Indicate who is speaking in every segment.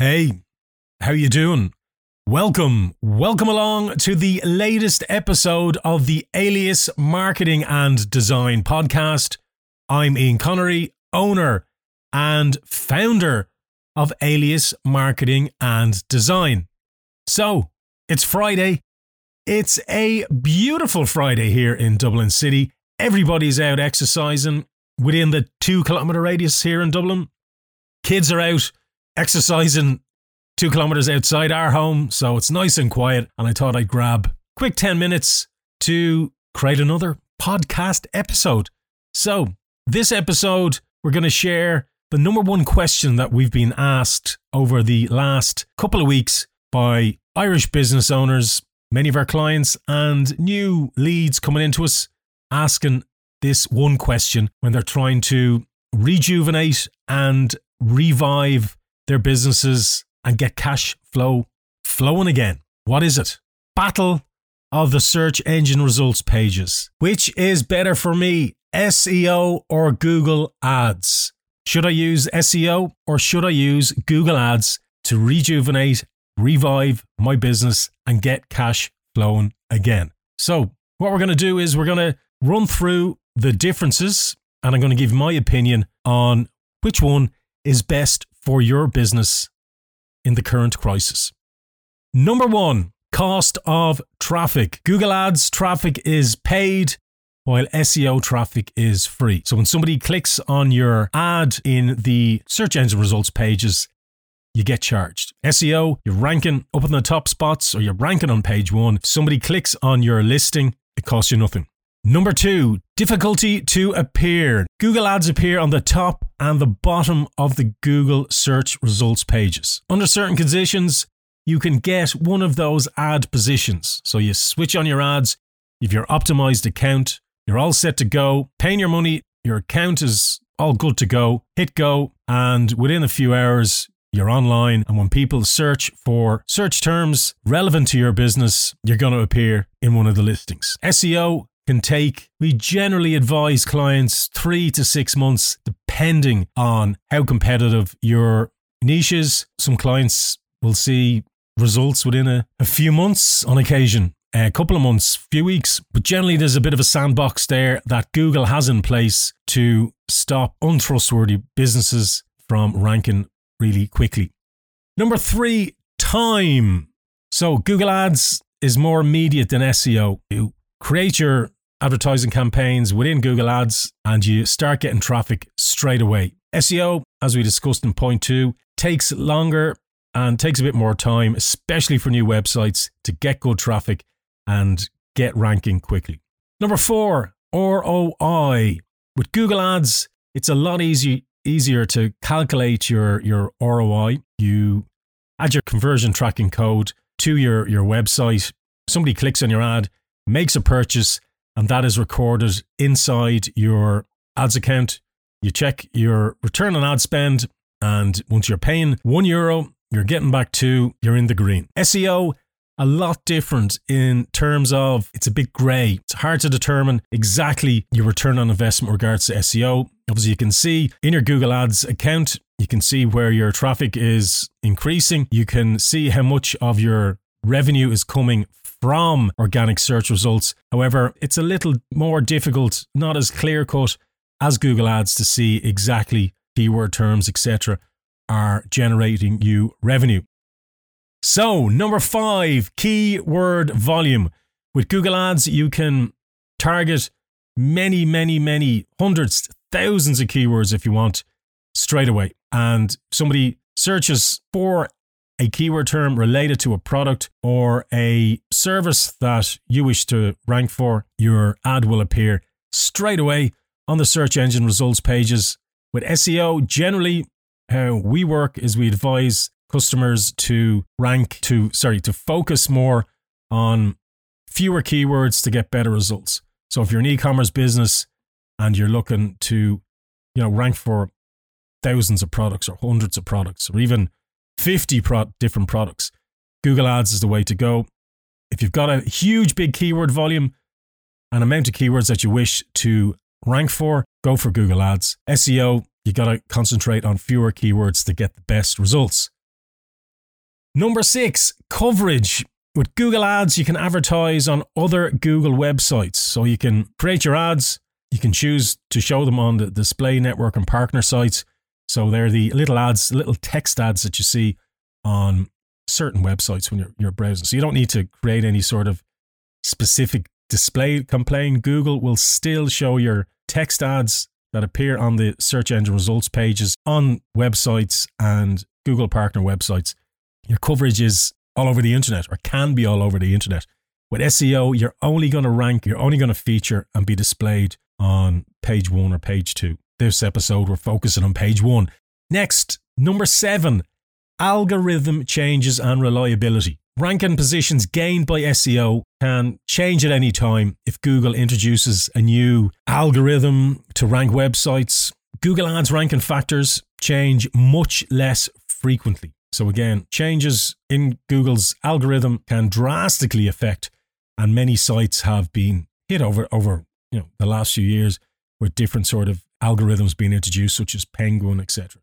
Speaker 1: Hey, how you doing? Welcome, welcome along to the latest episode of the Alias Marketing and Design podcast. I'm Ian Connery, owner and founder of Alias Marketing and Design. So, it's Friday. It's a beautiful Friday here in Dublin City. Everybody's out exercising within the two kilometre radius here in Dublin. Kids are out exercising two kilometers outside our home, so it's nice and quiet. And I thought I'd grab quick 10 minutes to create another podcast episode. So, this episode, we're going to share the number one question that we've been asked over the last couple of weeks by Irish business owners, many of our clients, and new leads coming into us asking this one question when they're trying to rejuvenate and revive their businesses and get cash flow flowing again. What is it? Battle of the search engine results pages. Which is better for me, SEO or Google Ads? Should I use SEO or should I use Google Ads to rejuvenate, revive my business and get cash flowing again? So, what we're going to do is we're going to run through the differences and I'm going to give my opinion on which one is best for your business in the current crisis. Number one, cost of traffic. Google Ads traffic is paid while SEO traffic is free. So when somebody clicks on your ad in the search engine results pages, you get charged. SEO, you're ranking up in the top spots or you're ranking on page one. If Somebody clicks on your listing, it costs you nothing. Number two, difficulty to appear. Google Ads appear on the top and the bottom of the Google search results pages. Under certain conditions, you can get one of those ad positions. So you switch on your ads, if your optimized account, you're all set to go, paying your money, your account is all good to go, hit go, and within a few hours, you're online. And when people search for search terms relevant to your business, you're going to appear in one of the listings. SEO can take, we generally advise clients three to six months, depending on how competitive your niche is. Some clients will see results within a, a few months on occasion. A couple of months, few weeks, but generally there's a bit of a sandbox there that Google has in place to stop untrustworthy businesses from ranking really quickly. Number three, time. So Google Ads is more immediate than SEO. You create your advertising campaigns within Google Ads and you start getting traffic straight away. SEO, as we discussed in point two, takes longer and takes a bit more time, especially for new websites, to get good traffic and get ranking quickly. Number four, ROI. With Google Ads, it's a lot easy, easier to calculate your, your ROI. You add your conversion tracking code to your, your website. Somebody clicks on your ad, makes a purchase, and that is recorded inside your ads account. You check your return on ad spend, and once you're paying one euro, you're getting back to you're in the green. SEO, a lot different in terms of it's a bit grey. It's hard to determine exactly your return on investment regards to SEO. Obviously, you can see in your Google Ads account, you can see where your traffic is increasing. You can see how much of your revenue is coming from organic search results. However, it's a little more difficult, not as clear cut as Google Ads to see exactly keyword terms, etc., are generating you revenue. So, number five, keyword volume. With Google Ads, you can target many, many, many hundreds, thousands of keywords if you want straight away. And somebody searches for a keyword term related to a product or a service that you wish to rank for, your ad will appear straight away on the search engine results pages. With SEO, generally, how we work is we advise customers to rank to, sorry, to focus more on fewer keywords to get better results. So if you're an e-commerce business and you're looking to, you know, rank for thousands of products or hundreds of products or even 50 pro- different products. Google Ads is the way to go. If you've got a huge, big keyword volume, an amount of keywords that you wish to rank for, go for Google Ads. SEO, you got to concentrate on fewer keywords to get the best results. Number six, coverage. With Google Ads, you can advertise on other Google websites. So you can create your ads, you can choose to show them on the display network and partner sites. So they're the little ads, little text ads that you see on certain websites when you're, you're browsing. So you don't need to create any sort of specific display complaint. Google will still show your text ads that appear on the search engine results pages on websites and Google partner websites. Your coverage is all over the internet or can be all over the internet. With SEO, you're only going to rank, you're only going to feature and be displayed on page one or page two. This episode, we're focusing on page one. Next, number seven algorithm changes and reliability. Rank and positions gained by SEO can change at any time if Google introduces a new algorithm to rank websites. Google Ads ranking factors change much less frequently. So, again, changes in Google's algorithm can drastically affect, and many sites have been hit over, over you know, the last few years with different sort of algorithms being introduced, such as Penguin, etc.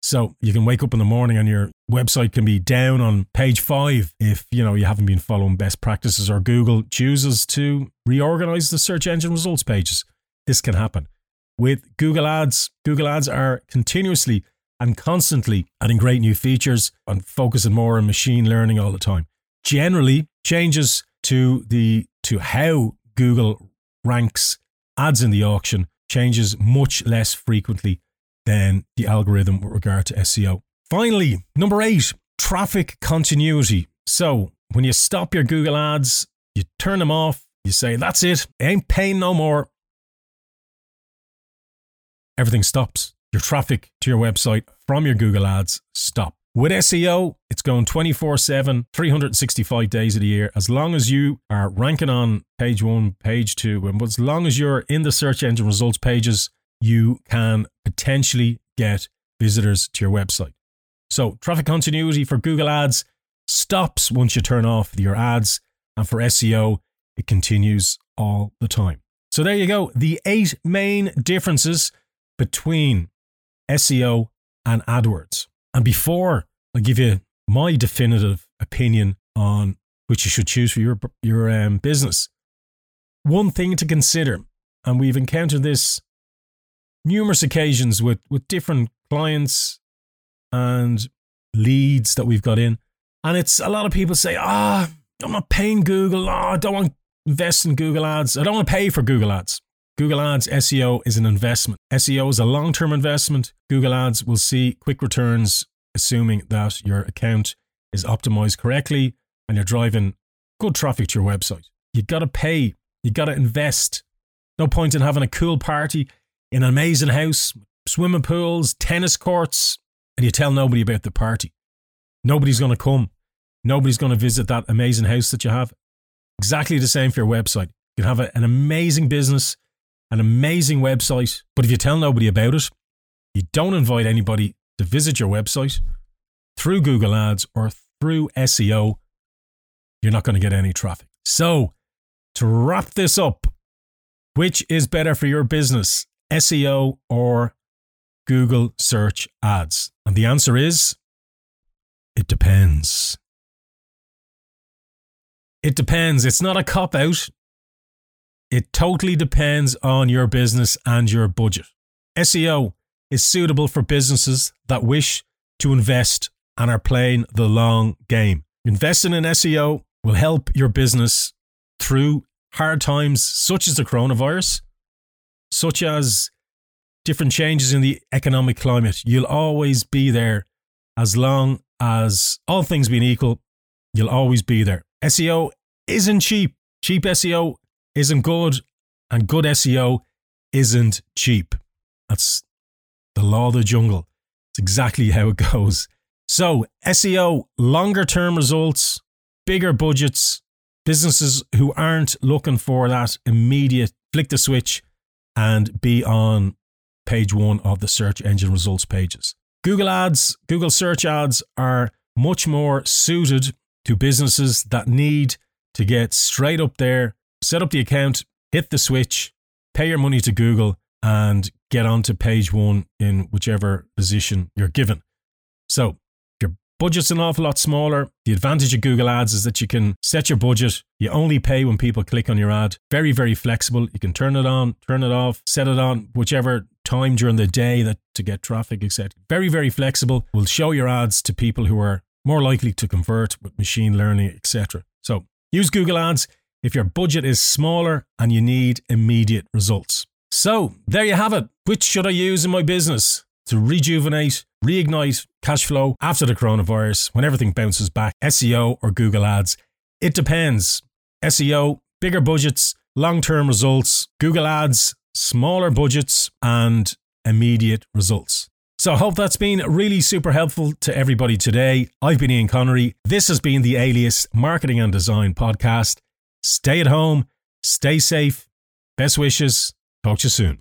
Speaker 1: So you can wake up in the morning and your website can be down on page five if you know you haven't been following best practices or Google chooses to reorganize the search engine results pages. This can happen. With Google Ads, Google Ads are continuously and constantly adding great new features and focusing more on machine learning all the time. Generally, changes to the to how Google ranks ads in the auction changes much less frequently than the algorithm with regard to SEO. Finally, number eight, traffic continuity. So when you stop your Google ads, you turn them off, you say, that's it, ain't paying no more. Everything stops. Your traffic to your website from your Google ads stop. With SEO, it's going 24 7, 365 days of the year. As long as you are ranking on page one, page two, and as long as you're in the search engine results pages, you can potentially get visitors to your website. So, traffic continuity for Google Ads stops once you turn off your ads, and for SEO, it continues all the time. So, there you go. The eight main differences between SEO and AdWords. And before I give you my definitive opinion on which you should choose for your your um, business, one thing to consider, and we've encountered this numerous occasions with, with different clients and leads that we've got in. And it's a lot of people say, ah, oh, I'm not paying Google. Oh, I don't want to invest in Google ads. I don't want to pay for Google ads. Google Ads SEO is an investment. SEO is a long term investment. Google Ads will see quick returns, assuming that your account is optimized correctly and you're driving good traffic to your website. You got to pay, you got to invest. No point in having a cool party in an amazing house, swimming pools, tennis courts, and you tell nobody about the party. Nobody's going to come. Nobody's going to visit that amazing house that you have. Exactly the same for your website. You can have a, an amazing business, an amazing website, but if you tell nobody about it, you don't invite anybody to visit your website through Google Ads or through SEO, you're not going to get any traffic. So, to wrap this up, which is better for your business? SEO or Google search ads? And the answer is it depends. It depends. It's not a cop out. It totally depends on your business and your budget. SEO is suitable for businesses that wish to invest and are playing the long game. Investing in SEO will help your business through hard times such as the coronavirus such as different changes in the economic climate. You'll always be there as long as all things being equal, you'll always be there. SEO isn't cheap. Cheap SEO isn't good, and good SEO isn't cheap. That's the law of the jungle. It's exactly how it goes. So, SEO, longer term results, bigger budgets, businesses who aren't looking for that immediate flick the switch and be on page one of the search engine results pages. Google Ads, Google search ads are much more suited to businesses that need to get straight up there, set up the account, hit the switch, pay your money to Google, and get onto page one in whichever position you're given. So, if you're Budget's an awful lot smaller. The advantage of Google Ads is that you can set your budget. You only pay when people click on your ad. Very, very flexible. You can turn it on, turn it off, set it on whichever time during the day that to get traffic, etc. Very, very flexible. Will show your ads to people who are more likely to convert with machine learning, etc. So use Google Ads if your budget is smaller and you need immediate results. So there you have it. Which should I use in my business to rejuvenate, reignite cash flow after the coronavirus when everything bounces back? SEO or Google Ads? It depends. SEO, bigger budgets, long term results. Google Ads, smaller budgets and immediate results. So I hope that's been really super helpful to everybody today. I've been Ian Connery. This has been the Alias Marketing and Design Podcast. Stay at home, stay safe. Best wishes. Talk to you soon.